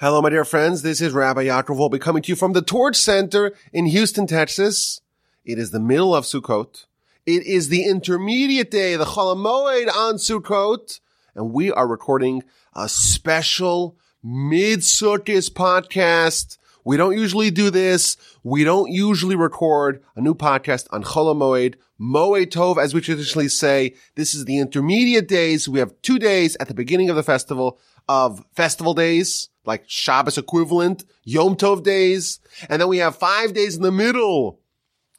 Hello, my dear friends. This is Rabbi Yaakov Wolbe coming to you from the Torch Center in Houston, Texas. It is the middle of Sukkot. It is the intermediate day, the Chol Hamoed on Sukkot, and we are recording a special mid-Sukkot podcast. We don't usually do this. We don't usually record a new podcast on Chol Hamoed, Moed Tov, as we traditionally say. This is the intermediate days. We have two days at the beginning of the festival of festival days, like Shabbos equivalent, Yom Tov days, and then we have five days in the middle,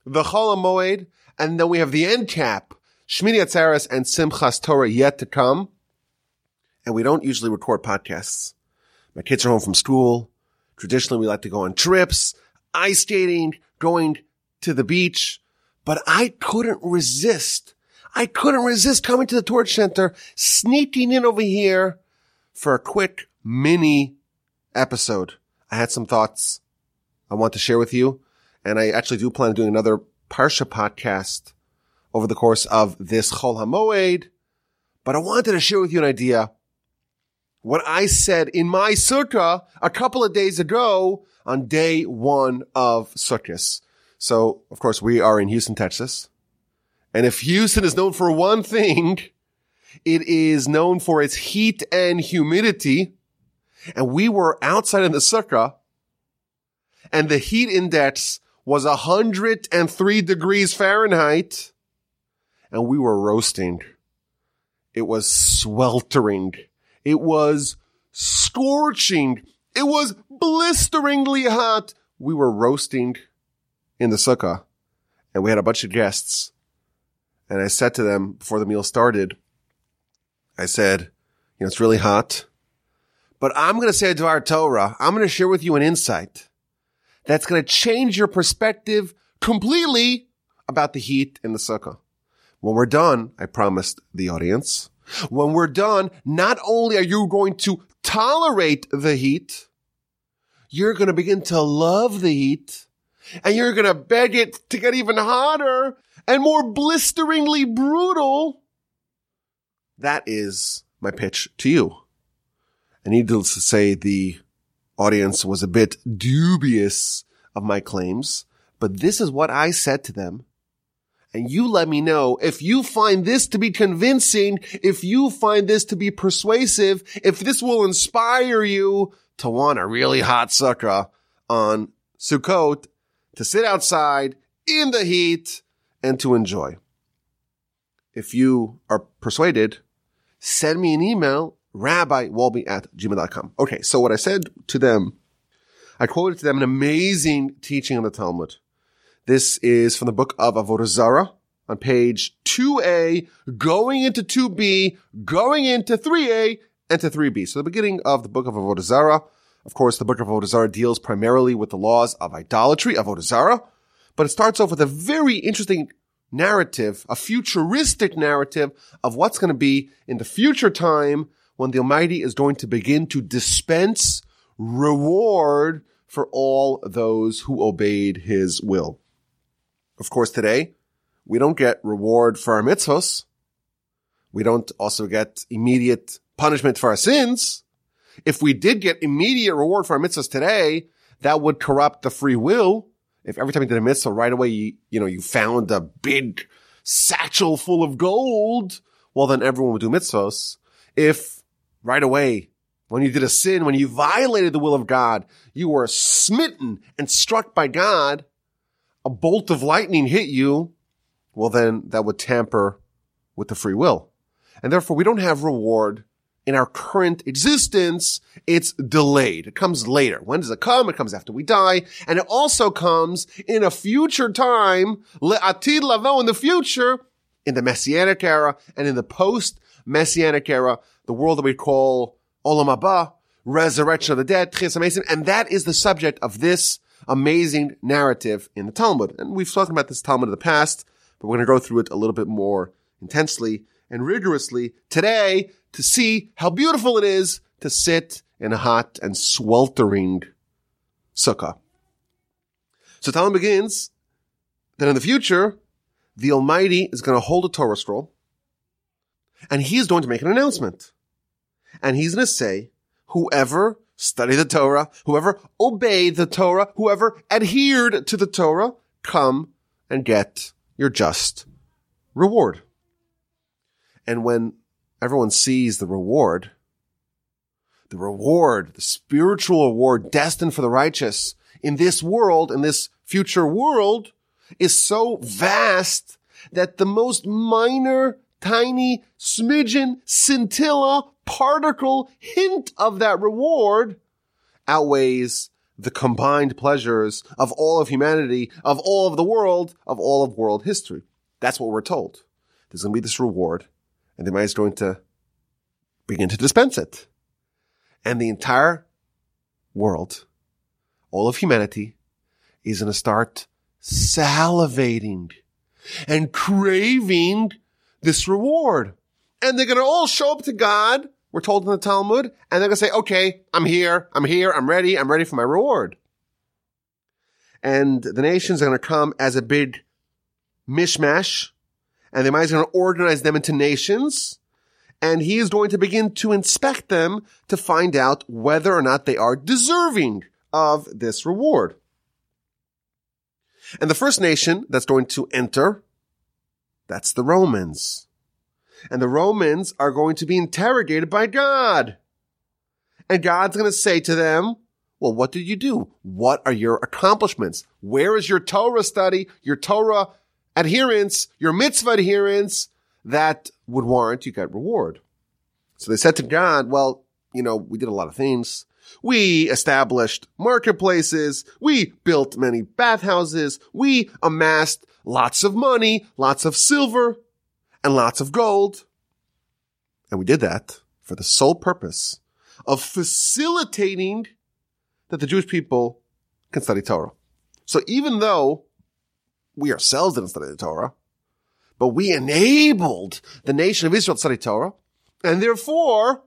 the Chol Hamoed, and then we have the end cap, Shmini Atzeres and Simchas Torah yet to come. And we don't usually record podcasts. My kids are home from school. Traditionally, we like to go on trips, ice skating, going to the beach, but I couldn't resist. I couldn't resist coming to the Torch Center, sneaking in over here for a quick mini episode. I had some thoughts I want to share with you, and I actually do plan on doing another Parsha podcast over the course of this Chol HaMoed, but I wanted to share with you an idea. What I said in my sukkah a couple of days ago on day one of Sukkot. So, of course, we are in Houston, Texas. And if Houston is known for one thing, it is known for its heat and humidity. And we were outside in the sukkah and the heat index was 103 degrees Fahrenheit and we were roasting. It was sweltering. It was scorching. It was blisteringly hot. We were roasting in the sukkah and we had a bunch of guests. And I said to them before the meal started, I said, you know, it's really hot, but I'm going to say dvar Torah, I'm going to share with you an insight that's going to change your perspective completely about the heat in the sukkah. When we're done, I promised the audience, when we're done, not only are you going to tolerate the heat, you're going to begin to love the heat and you're going to beg it to get even hotter and more blisteringly brutal. That is my pitch to you. And needless to say, the audience was a bit dubious of my claims, but this is what I said to them. And you let me know if you find this to be convincing, if you find this to be persuasive, if this will inspire you to want a really hot sukkah on Sukkot, to sit outside in the heat and to enjoy. If you are persuaded, send me an email, rabbiwolbe at gmail.com. Okay, so what I said to them, I quoted to them an amazing teaching on the Talmud. This is from the book of Avodah Zarah on page 2a, going into 2b, going into 3a, and to 3b. So the beginning of the book of Avodah Zarah. Of course, the book of Avodah Zarah deals primarily with the laws of idolatry, Avodah Zarah, but it starts off with a very interesting narrative, a futuristic narrative of what's going to be in the future time when the Almighty is going to begin to dispense reward for all those who obeyed his will. Of course, today, we don't get reward for our mitzvahs. We don't also get immediate punishment for our sins. If we did get immediate reward for our mitzvahs today, that would corrupt the free will. If every time you did a mitzvah, right away, you, you know, you found a big satchel full of gold, well, then everyone would do mitzvahs. If right away, when you did a sin, when you violated the will of God, you were smitten and struck by God, a bolt of lightning hit you, well, then that would tamper with the free will. And therefore we don't have reward in our current existence. It's delayed. It comes later. When does it come? It comes after we die. And it also comes in a future time, le'atid lavo in the future, in the messianic era and in the post messianic era, the world that we call olam haba, resurrection of the dead, and that is the subject of this amazing narrative in the Talmud. And we've spoken about this Talmud in the past but we're going to go through it a little bit more intensely and rigorously today to see how beautiful it is to sit in a hot and sweltering sukkah. So Talmud begins that in the future, the Almighty is going to hold a Torah scroll and he is going to make an announcement. And he's going to say, whoever studied the Torah, whoever obeyed the Torah, whoever adhered to the Torah, come and get your just reward. And when everyone sees the reward, the reward, the spiritual reward destined for the righteous in this world, in this future world, is so vast that the most minor, tiny, smidgen, scintilla, particle, hint of that reward outweighs the combined pleasures of all of humanity, of all of the world, of all of world history. That's what we're told. There's going to be this reward, and the man is going to begin to dispense it. And the entire world, all of humanity, is going to start salivating and craving this reward. And they're going to all show up to God, we're told in the Talmud, and they're going to say, okay, I'm here, I'm here, I'm ready, I'm ready for my reward. And the nations are going to come as a big mishmash, and the is going to organize them into nations, and he is going to begin to inspect them to find out whether or not they are deserving of this reward. And the first nation that's going to enter, that's the Romans. And the Romans are going to be interrogated by God. And God's going to say to them, well, what did you do? What are your accomplishments? Where is your Torah study, your Torah adherence, your mitzvah adherence that would warrant you get reward? So they said to God, well, you know, we did a lot of things. We established marketplaces. We built many bathhouses. We amassed lots of money, lots of silver, and lots of gold. And we did that for the sole purpose of facilitating that the Jewish people can study Torah. So even though we ourselves didn't study the Torah, but we enabled the nation of Israel to study Torah, and therefore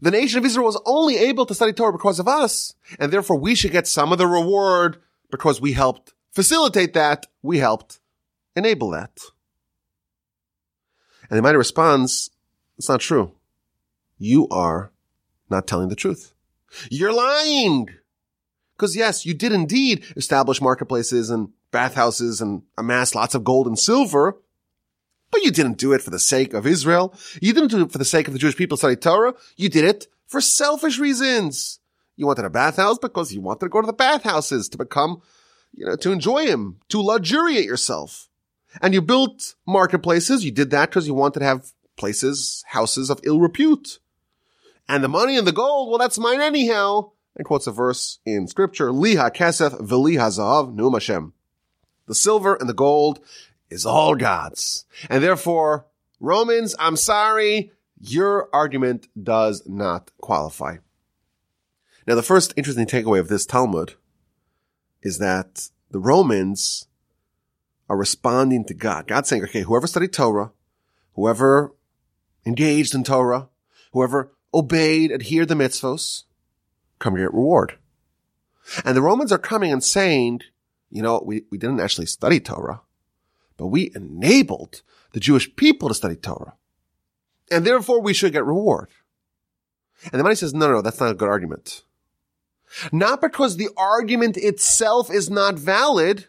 the nation of Israel was only able to study Torah because of us, and therefore we should get some of the reward because we helped facilitate that. We helped enable that. And the Almighty responds, it's not true. You are not telling the truth. You're lying. Because yes, you did indeed establish marketplaces and bathhouses and amass lots of gold and silver, but you didn't do it for the sake of Israel. You didn't do it for the sake of the Jewish people study Torah. You did it for selfish reasons. You wanted a bathhouse because you wanted to go to the bathhouses to become, you know, to enjoy him, to luxuriate yourself. And you built marketplaces. You did that because you wanted to have places, houses of ill repute. And the money and the gold, well, that's mine anyhow. And quotes a verse in scripture, Liha kesef v'liha zahav nu'um Hashem. The silver and the gold is all God's. And therefore, Romans, I'm sorry, your argument does not qualify. Now, the first interesting takeaway of this Talmud is that the Romans are responding to God. God's saying, okay, whoever studied Torah, whoever engaged in Torah, whoever obeyed, adhered the mitzvos, come get reward. And the Romans are coming and saying, you know, we, we didn't actually study Torah but we enabled the Jewish people to study Torah. And therefore we should get reward. And the Almighty says, no, no, no, that's not a good argument. Not because the argument itself is not valid,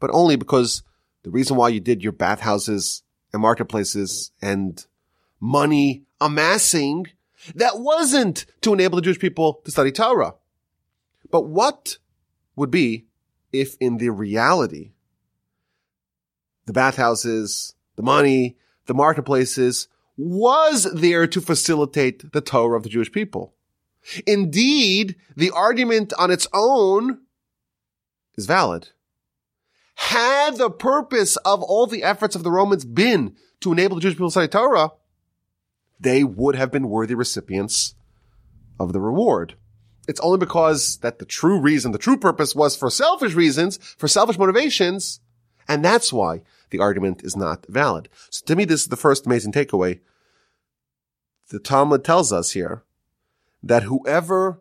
but only because the reason why you did your bathhouses and marketplaces and money amassing, that wasn't to enable the Jewish people to study Torah. But what would be if in the reality the bathhouses, the money, the marketplaces was there to facilitate the Torah of the Jewish people. Indeed, the argument on its own is valid. Had the purpose of all the efforts of the Romans been to enable the Jewish people to study Torah, they would have been worthy recipients of the reward. It's only because that the true reason, the true purpose was for selfish reasons, for selfish motivations, and that's why the argument is not valid. So to me, this is the first amazing takeaway. The Talmud tells us here that whoever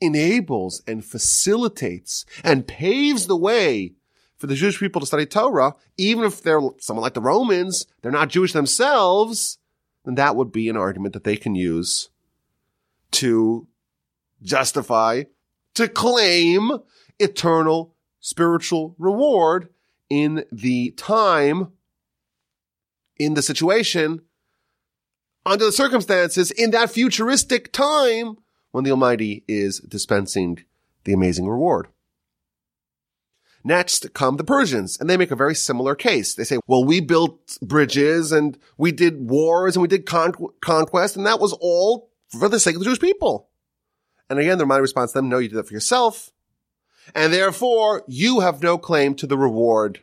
enables and facilitates and paves the way for the Jewish people to study Torah, even if they're someone like the Romans, they're not Jewish themselves, then that would be an argument that they can use to justify, to claim eternal spiritual reward in the time, in the situation, under the circumstances, in that futuristic time when the Almighty is dispensing the amazing reward. Next come the Persians, and they make a very similar case. They say, well, we built bridges and we did wars and we did con- conquest, and that was all for the sake of the Jewish people. And again, the Almighty responds to them, no, you did that for yourself. And therefore, you have no claim to the reward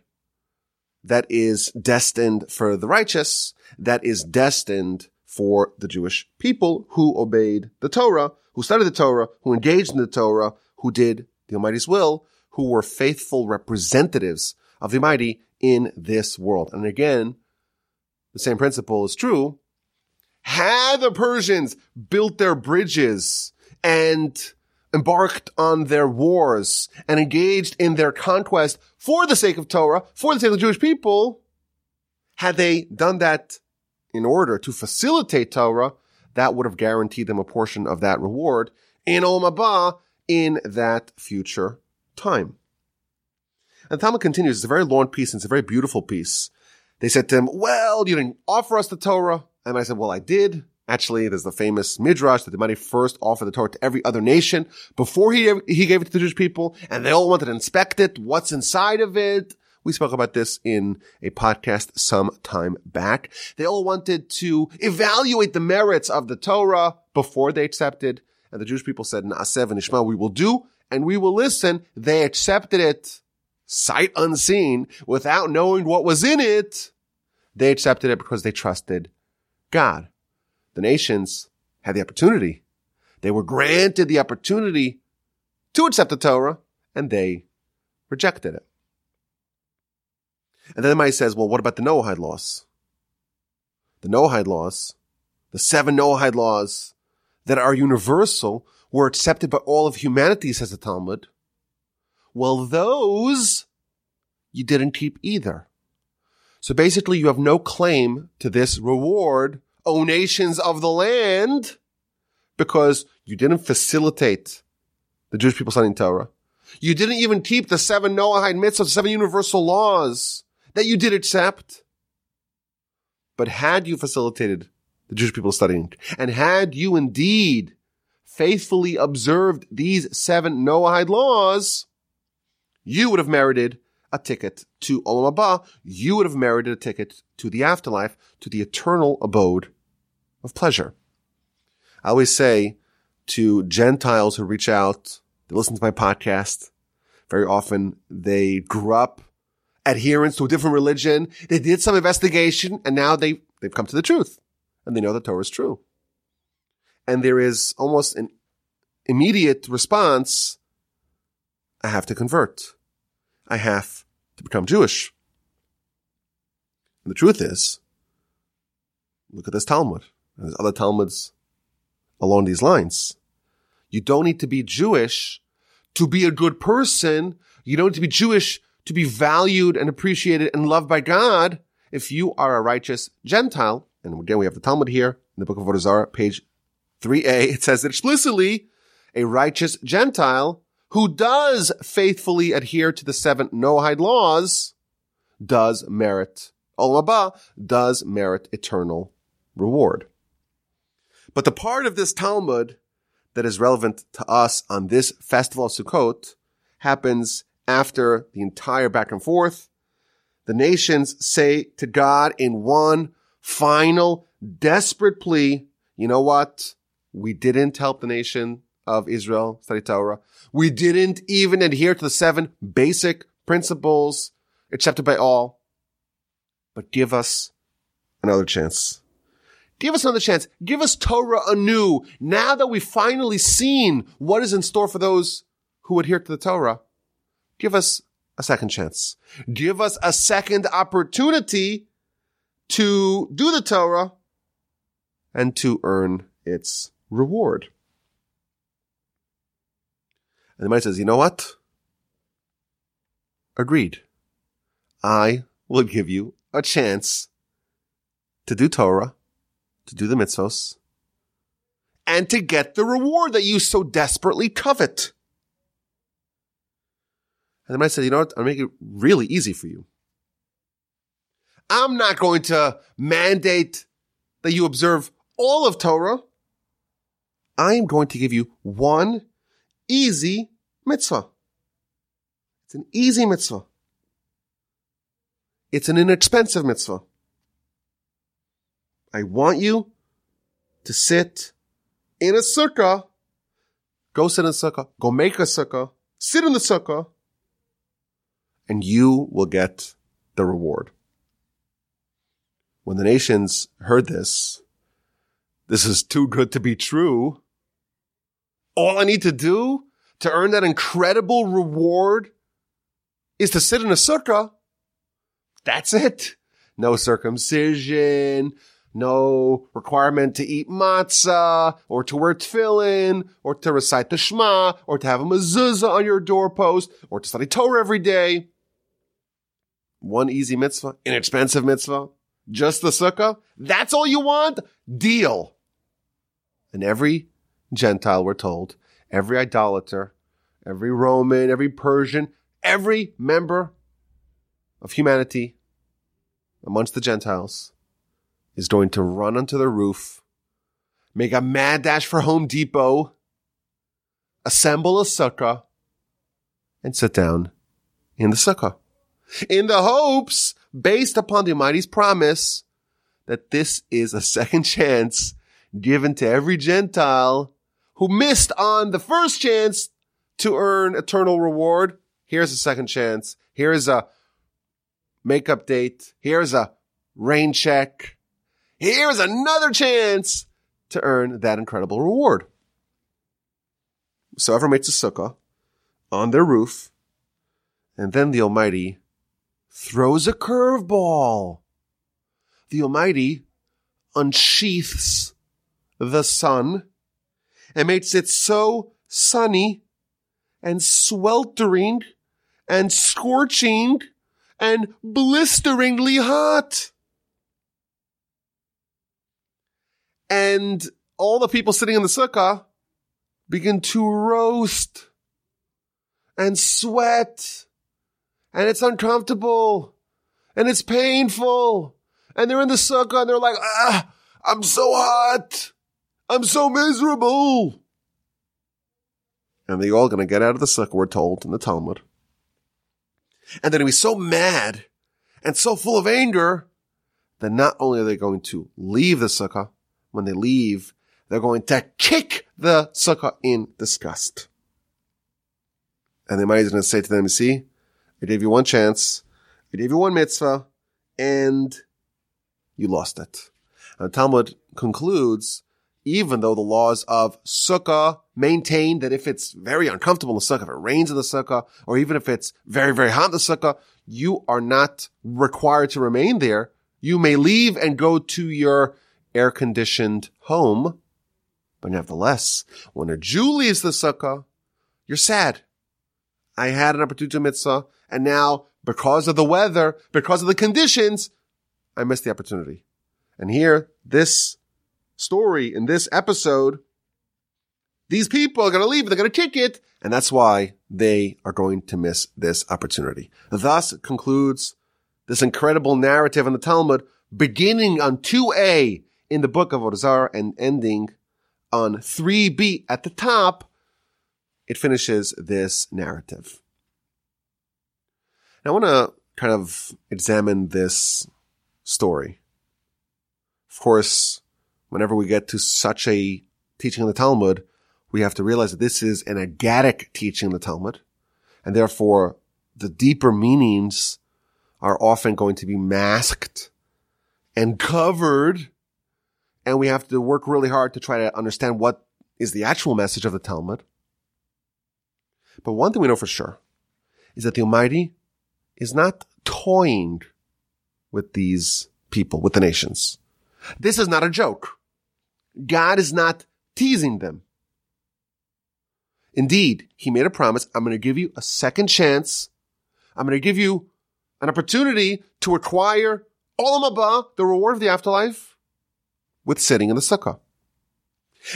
that is destined for the righteous, that is destined for the Jewish people who obeyed the Torah, who studied the Torah, who engaged in the Torah, who did the Almighty's will, who were faithful representatives of the Almighty in this world. And again, the same principle is true. Had the Persians built their bridges and embarked on their wars and engaged in their conquest for the sake of Torah, for the sake of the Jewish people, had they done that in order to facilitate Torah, that would have guaranteed them a portion of that reward in Olam Haba in that future time. And Talmud continues, it's a very long piece and it's a very beautiful piece. They said to him, well, you didn't offer us the Torah. And I said, well, I did. Actually, there's the famous midrash that the Almighty first offered the Torah to every other nation before he, he gave it to the Jewish people. And they all wanted to inspect it. What's inside of it? We spoke about this in a podcast some time back. They all wanted to evaluate the merits of the Torah before they accepted. And the Jewish people said, Na'aseh v'nishma, we will do and we will listen. They accepted it sight unseen without knowing what was in it. They accepted it because they trusted God. The nations had the opportunity. They were granted the opportunity to accept the Torah and they rejected it. And then the Almighty says, well, what about the Noahide laws? The Noahide laws, the seven Noahide laws that are universal were accepted by all of humanity, says the Talmud. Well, those you didn't keep either. So basically you have no claim to this reward, O nations of the land, because you didn't facilitate the Jewish people studying Torah. You didn't even keep the seven Noahide mitzvahs, seven universal laws that you did accept. But had you facilitated the Jewish people studying, and had you indeed faithfully observed these seven Noahide laws, you would have merited a ticket to Olam Haba. You would have merited a ticket to the afterlife, to the eternal abode of pleasure. I always say to Gentiles who reach out, they listen to my podcast, very often they grew up adherents to a different religion. They did some investigation and now they, they've come to the truth and they know the Torah is true. And there is almost an immediate response. I have to convert. I have to become Jewish. And the truth is, look at this Talmud. And there's other Talmuds along these lines. You don't need to be Jewish to be a good person. You don't need to be Jewish to be valued and appreciated and loved by God if you are a righteous Gentile. And again, we have the Talmud here in the book of Avodah Zarah, page 3a. It says explicitly, a righteous Gentile who does faithfully adhere to the seven Noahide laws does merit, Olam Haba does merit eternal reward. But the part of this Talmud that is relevant to us on this festival of Sukkot happens after the entire back and forth. The nations say to God in one final desperate plea, you know what? We didn't help the nation of Israel study Torah. We didn't even adhere to the seven basic principles accepted by all. But give us another chance. Give us another chance. Give us Torah anew. Now that we've finally seen what is in store for those who adhere to the Torah, give us a second chance. Give us a second opportunity to do the Torah and to earn its reward. And the man says, you know what? Agreed. I will give you a chance to do Torah, to do the mitzvos, and to get the reward that you so desperately covet. And the man said, you know what? I'll make it really easy for you. I'm not going to mandate that you observe all of Torah. I am going to give you one easy mitzvah. It's an easy mitzvah. It's an inexpensive mitzvah. I want you to sit in a sukkah. Go sit in a sukkah. Go make a sukkah. Sit in the sukkah. And you will get the reward. When the nations heard this, this is too good to be true. All I need to do to earn that incredible reward is to sit in a sukkah. That's it. No circumcision, no requirement to eat matzah or to wear tefillin or to recite the Shema or to have a mezuzah on your doorpost or to study Torah every day. One easy mitzvah, inexpensive mitzvah, just the sukkah. That's all you want? Deal. And every Gentile, we're told, every idolater, every Roman, every Persian, every member of humanity amongst the Gentiles is going to run onto the roof, make a mad dash for Home Depot, assemble a sukkah, and sit down in the sukkah. In the hopes, based upon the Almighty's promise, that this is a second chance given to every Gentile who missed on the first chance to earn eternal reward. Here's a second chance. Here's a makeup date. Here's a rain check. Here's another chance to earn that incredible reward. So everyone makes a sukkah on their roof, and then the Almighty throws a curveball. The Almighty unsheaths the sun and makes it so sunny and sweltering and scorching and blisteringly hot. And all the people sitting in the sukkah begin to roast and sweat and it's uncomfortable and it's painful and they're in the sukkah and they're like, ah, I'm so hot. I'm so miserable. And they're all going to get out of the sukkah, we're told in the Talmud. And they're going to be so mad and so full of anger that not only are they going to leave the sukkah, when they leave, they're going to kick the sukkah in disgust. And the Almighty is going to say to them, see, I gave you one chance, I gave you one mitzvah, and you lost it. And Talmud concludes, even though the laws of sukkah maintain that if it's very uncomfortable in the sukkah, if it rains in the sukkah, or even if it's very, very hot in the sukkah, you are not required to remain there. You may leave and go to your air conditioned home. But nevertheless, when a Jew leaves the sukkah, you're sad. I had an opportunity to mitzvah, and now because of the weather, because of the conditions, I missed the opportunity. And here, this story in this episode, these people are going to leave, they're going to kick it, and that's why they are going to miss this opportunity. Thus concludes this incredible narrative in the Talmud, beginning on 2a in the book of Avodah and ending on 3b at the top. It finishes this narrative. Now, I want to kind of examine this story. Of course, whenever we get to such a teaching in the Talmud, we have to realize that this is an agadic teaching in the Talmud, and therefore the deeper meanings are often going to be masked and covered, and we have to work really hard to try to understand what is the actual message of the Talmud. But one thing we know for sure is that the Almighty is not toying with these people, with the nations. This is not a joke. God is not teasing them. Indeed, he made a promise. I'm going to give you a second chance. I'm going to give you an opportunity to acquire Olam Haba, the reward of the afterlife, with sitting in the sukkah.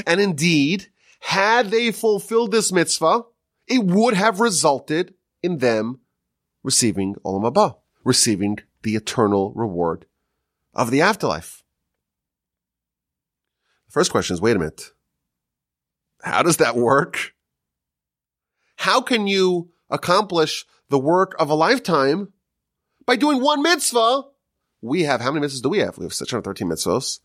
And indeed, had they fulfilled this mitzvah, it would have resulted in them receiving Olam Haba, receiving the eternal reward of the afterlife. The first question is, wait a minute. How does that work? How can you accomplish the work of a lifetime by doing one mitzvah? We have, how many mitzvahs do we have? We have 613 mitzvahs.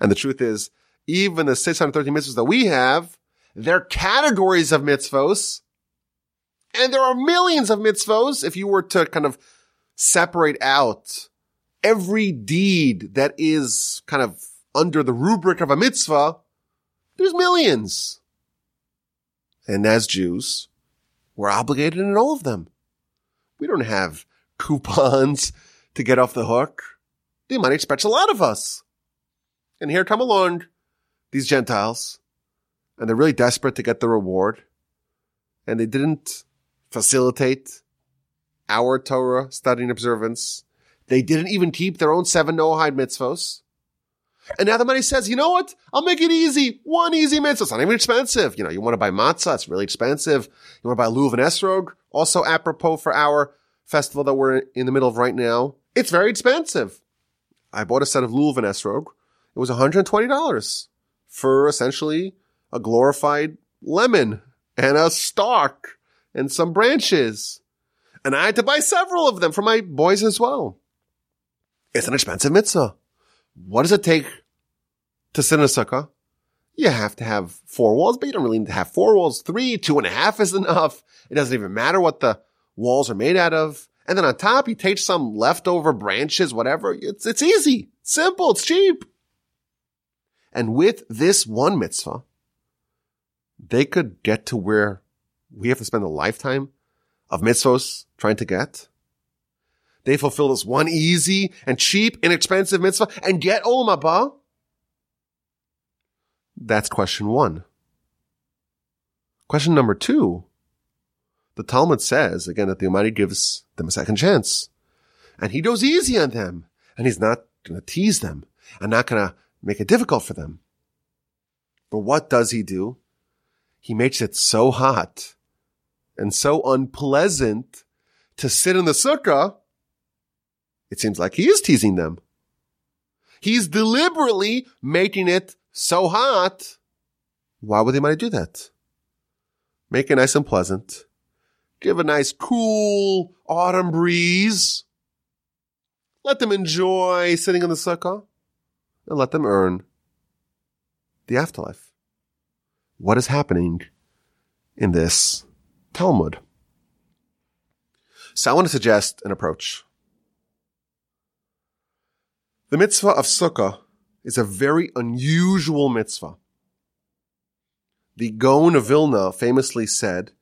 And the truth is, even the 613 mitzvahs that we have, they're categories of mitzvahs. And there are millions of mitzvahs. If you were to kind of separate out every deed that is kind of under the rubric of a mitzvah, there's millions. And as Jews, we're obligated in all of them. We don't have coupons to get off the hook. The Almighty expects a lot of us. And here come along these Gentiles, and they're really desperate to get the reward, and they didn't facilitate our Torah studying observance. They didn't even keep their own seven Noahide mitzvos. And now the Almighty says, you know what? I'll make it easy. One easy mitzvah. It's not even expensive. You know, you want to buy matzah. It's really expensive. You want to buy lulav and esrog. Also apropos for our festival that we're in the middle of right now. It's very expensive. I bought a set of lulav and esrog. It was $120 for essentially a glorified lemon and a stalk and some branches. And I had to buy several of them for my boys as well. It's an expensive mitzvah. What does it take to sit in a sukkah? You have to have four walls, but you don't really need to have four walls. Three, two and a half is enough. It doesn't even matter what the walls are made out of. And then on top, you take some leftover branches, whatever. It's, it's easy, simple, it's cheap. And with this one mitzvah, they could get to where we have to spend a lifetime of mitzvahs trying to get. They fulfill this one easy and cheap, inexpensive mitzvah and get Olam Haba. That's question one. Question number two. The Talmud says again that the Almighty gives them a second chance and he goes easy on them and he's not going to tease them and not going to make it difficult for them. But what does he do? He makes it so hot and so unpleasant to sit in the sukkah. It seems like he is teasing them. He's deliberately making it so hot. Why would they want to do that? Make it nice and pleasant. Give a nice cool autumn breeze. Let them enjoy sitting in the sukkah and let them earn the afterlife. What is happening in this Talmud? So I want to suggest an approach. The mitzvah of Sukkah is a very unusual mitzvah. The Gaon of Vilna famously said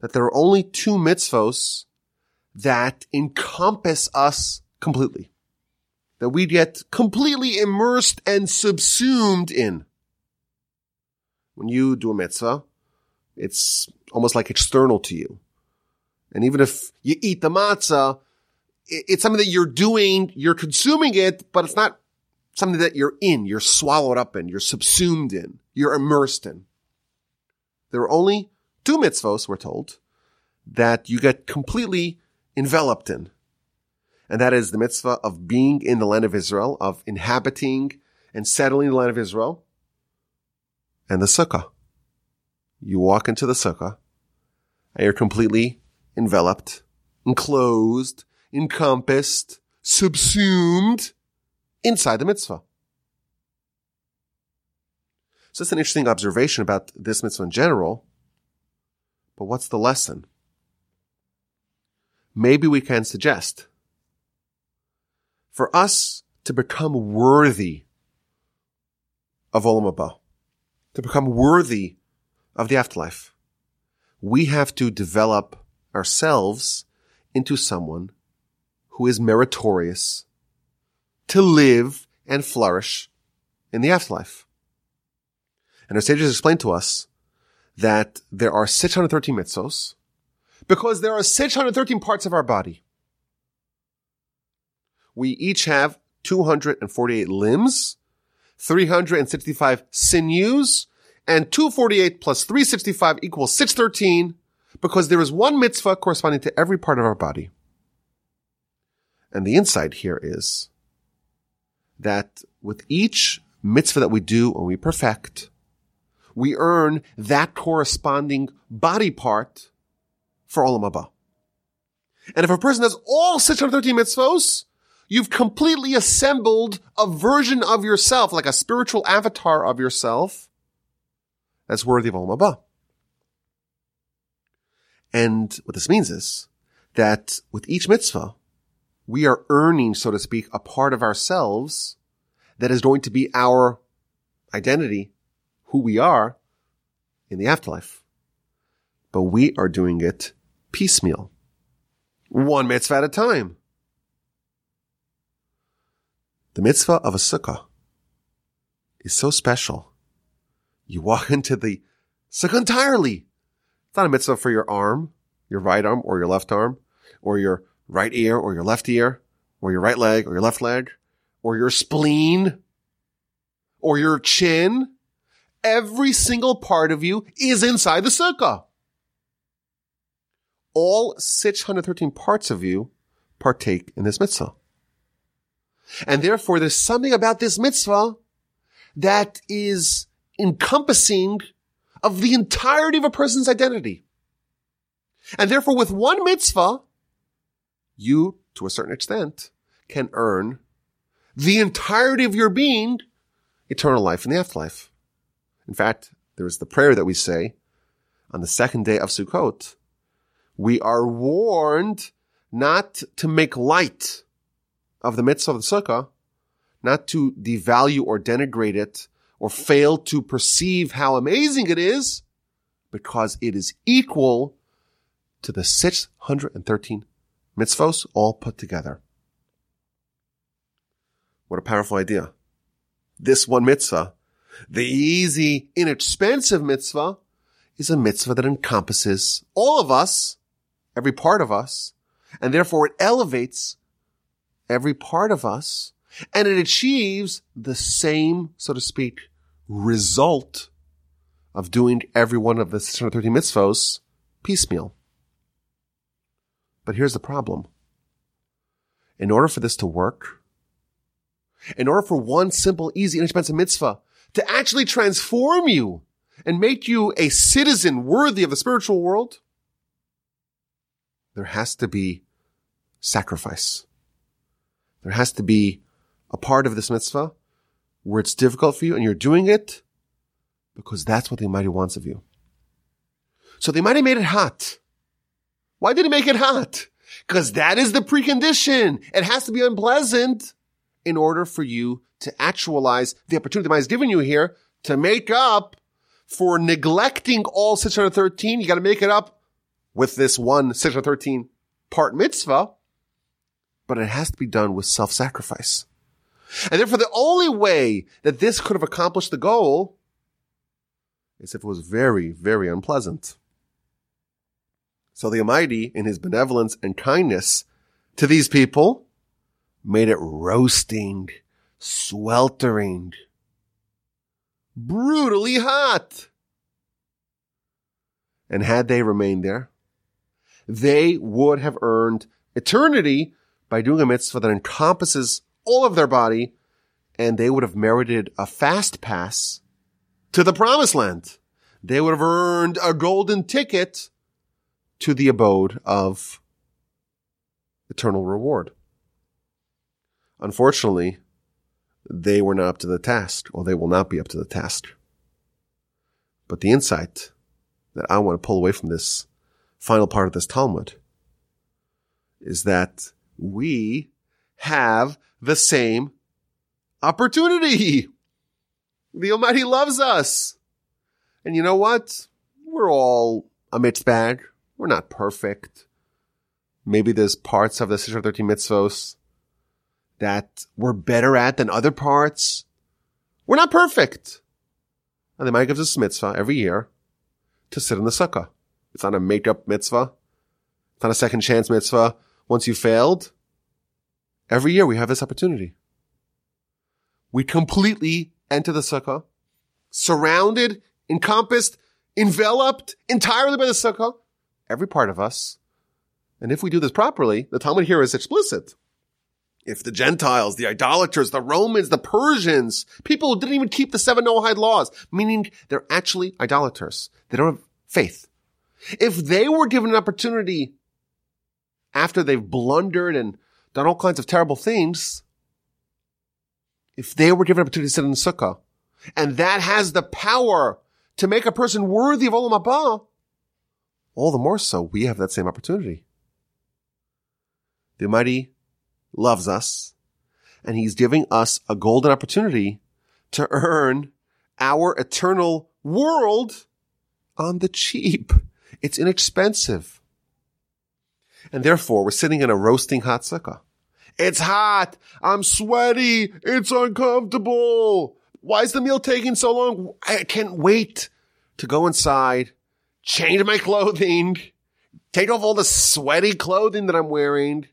that there are only two mitzvos that encompass us completely that we get completely immersed and subsumed in. When you do a mitzvah, it's almost like external to you. And even if you eat the matzah, it's something that you're doing, you're consuming it, but it's not something that you're in, you're swallowed up in, you're subsumed in, you're immersed in. There are only two mitzvahs, we're told, that you get completely enveloped in and that is the mitzvah of being in the land of Israel, of inhabiting and settling the land of Israel, and the sukkah. You walk into the sukkah, and you're completely enveloped, enclosed, encompassed, subsumed inside the mitzvah. So that's an interesting observation about this mitzvah in general. But what's the lesson? Maybe we can suggest for us to become worthy of Olam Haba, to become worthy of the afterlife, we have to develop ourselves into someone who is meritorious to live and flourish in the afterlife. And our sages explain to us that there are 613 mitzvos because there are 613 parts of our body we each have 248 limbs, 365 sinews, and 248 plus 365 equals 613 because there is one mitzvah corresponding to every part of our body. And the insight here is that with each mitzvah that we do and we perfect, we earn that corresponding body part for Olam Haba. And if a person has all 613 mitzvahs, you've completely assembled a version of yourself, like a spiritual avatar of yourself, that's worthy of Olam Haba. And what this means is that with each mitzvah, we are earning, so to speak, a part of ourselves that is going to be our identity, who we are in the afterlife. But we are doing it piecemeal. One mitzvah at a time. The mitzvah of a sukkah is so special. You walk into the sukkah entirely. It's not a mitzvah for your arm, your right arm or your left arm, or your right ear or your left ear, or your right leg or your left leg, or your spleen, or your chin. Every single part of you is inside the sukkah. All 613 parts of you partake in this mitzvah. And therefore, there's something about this mitzvah that is encompassing of the entirety of a person's identity. And therefore, with one mitzvah, you, to a certain extent, can earn the entirety of your being eternal life in the afterlife. In fact, there is the prayer that we say on the second day of Sukkot. We are warned not to make light of the mitzvah of the sukkah, not to devalue or denigrate it or fail to perceive how amazing it is because it is equal to the 613 mitzvos all put together. What a powerful idea. This one mitzvah, the easy, inexpensive mitzvah, is a mitzvah that encompasses all of us, every part of us, and therefore it elevates every part of us, and it achieves the same, so to speak, result of doing every one of the 630 mitzvos piecemeal. But here's the problem. In order for this to work, in order for one simple, easy, inexpensive mitzvah to actually transform you and make you a citizen worthy of the spiritual world, there has to be sacrifice. There has to be a part of this mitzvah where it's difficult for you and you're doing it because that's what the Almighty wants of you. So the Almighty made it hot. Why did he make it hot? Because that is the precondition. It has to be unpleasant in order for you to actualize the opportunity that has given you here to make up for neglecting all 613. You got to make it up with this one 613 part mitzvah, but it has to be done with self-sacrifice. And therefore the only way that this could have accomplished the goal is if it was very, very unpleasant. So the Almighty, in his benevolence and kindness to these people, made it roasting, sweltering, brutally hot. And had they remained there, they would have earned eternity by doing a mitzvah that encompasses all of their body, and they would have merited a fast pass to the promised land. They would have earned a golden ticket to the abode of eternal reward. Unfortunately, they were not up to the task, or they will not be up to the task. But the insight that I want to pull away from this final part of this Talmud is that we have the same opportunity. The Almighty loves us. And you know what? We're all a mixed bag. We're not perfect. Maybe there's parts of the 613 mitzvos that we're better at than other parts. We're not perfect. And the Almighty gives us a mitzvah every year to sit in the sukkah. It's not a make-up mitzvah. It's not a second chance mitzvah. Once you failed, every year we have this opportunity. We completely enter the sukkah, surrounded encompassed, enveloped entirely by the sukkah. Every part of us. And if we do this properly, the Talmud here is explicit. If the Gentiles, the idolaters, the Romans, the Persians, people who didn't even keep the seven Noahide laws, meaning they're actually idolaters. They don't have faith. If they were given an opportunity after they've blundered and done all kinds of terrible things, if they were given an opportunity to sit in the sukkah, and that has the power to make a person worthy of Olam Haba, all the more so we have that same opportunity. The Almighty loves us, and He's giving us a golden opportunity to earn our eternal world on the cheap. It's inexpensive. And therefore, we're sitting in a roasting hot sukkah. It's hot. I'm sweaty. It's uncomfortable. Why is the meal taking so long? I can't wait to go inside, change my clothing, take off all the sweaty clothing that I'm wearing,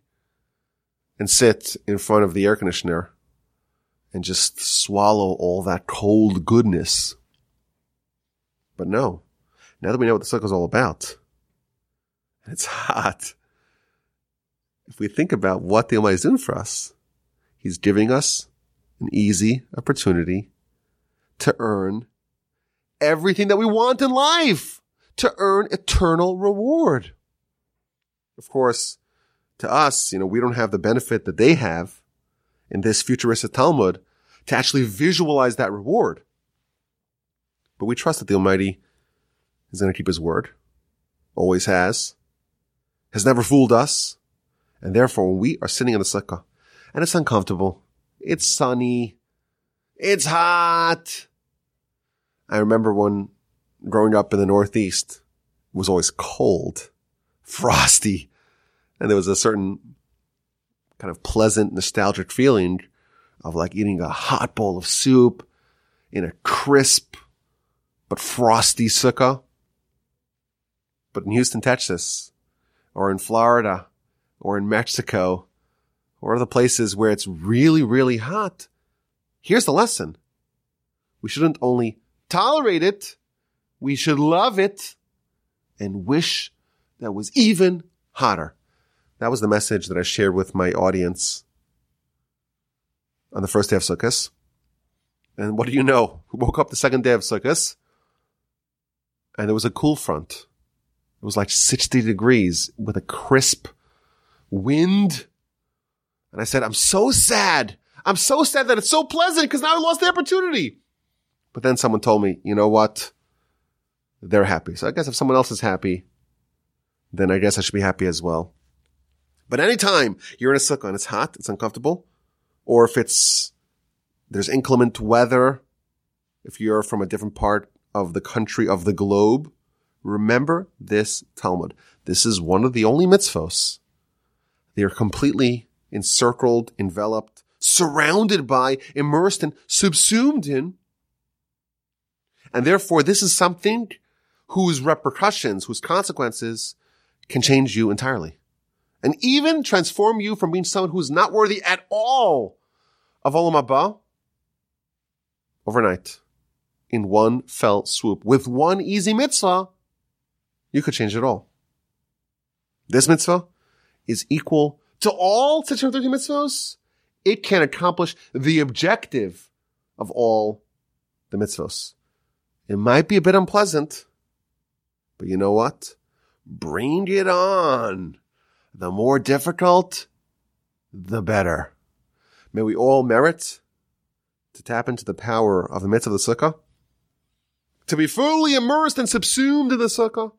and sit in front of the air conditioner and just swallow all that cold goodness. But no, now that we know what the sukkah is all about, it's hot, if we think about what the Almighty is doing for us, He's giving us an easy opportunity to earn everything that we want in life, to earn eternal reward. Of course, to us, you know, we don't have the benefit that they have in this futuristic Talmud to actually visualize that reward. But we trust that the Almighty is going to keep his word, always has, has never fooled us, and therefore, we are sitting in the sukkah and it's uncomfortable, it's sunny, it's hot. I remember when growing up in the Northeast, it was always cold, frosty, and there was a certain kind of pleasant, nostalgic feeling of like eating a hot bowl of soup in a crisp but frosty sukkah. But in Houston, Texas, or in Florida, or in Mexico or other places where it's really, really hot. Here's the lesson. We shouldn't only tolerate it, we should love it and wish that was even hotter. That was the message that I shared with my audience on the first day of Sukkot. And what do you know? We woke up the second day of Sukkot and there was a cool front. It was like 60 degrees with a crisp wind. And I said, I'm so sad. I'm so sad that it's so pleasant because now I lost the opportunity. But then someone told me, you know what? They're happy. So I guess if someone else is happy, then I guess I should be happy as well. But anytime you're in a sukkah and it's hot, it's uncomfortable, or if it's, there's inclement weather, if you're from a different part of the country of the globe, remember this Talmud. This is one of the only mitzvos they are completely encircled, enveloped, surrounded by, immersed and subsumed in. And therefore, this is something whose repercussions, whose consequences can change you entirely. And even transform you from being someone who is not worthy at all of Olam Haba overnight in one fell swoop. With one easy mitzvah, you could change it all. This mitzvah is equal to all 613 mitzvos, it can accomplish the objective of all the mitzvos. It might be a bit unpleasant, but you know what? Bring it on. The more difficult, the better. May we all merit to tap into the power of the mitzvah of the sukkah, to be fully immersed and subsumed in the sukkah,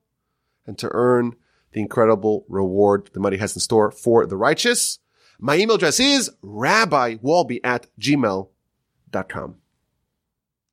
and to earn the incredible reward the money has in store for the righteous. My email address is rabbiwolbe at gmail.com.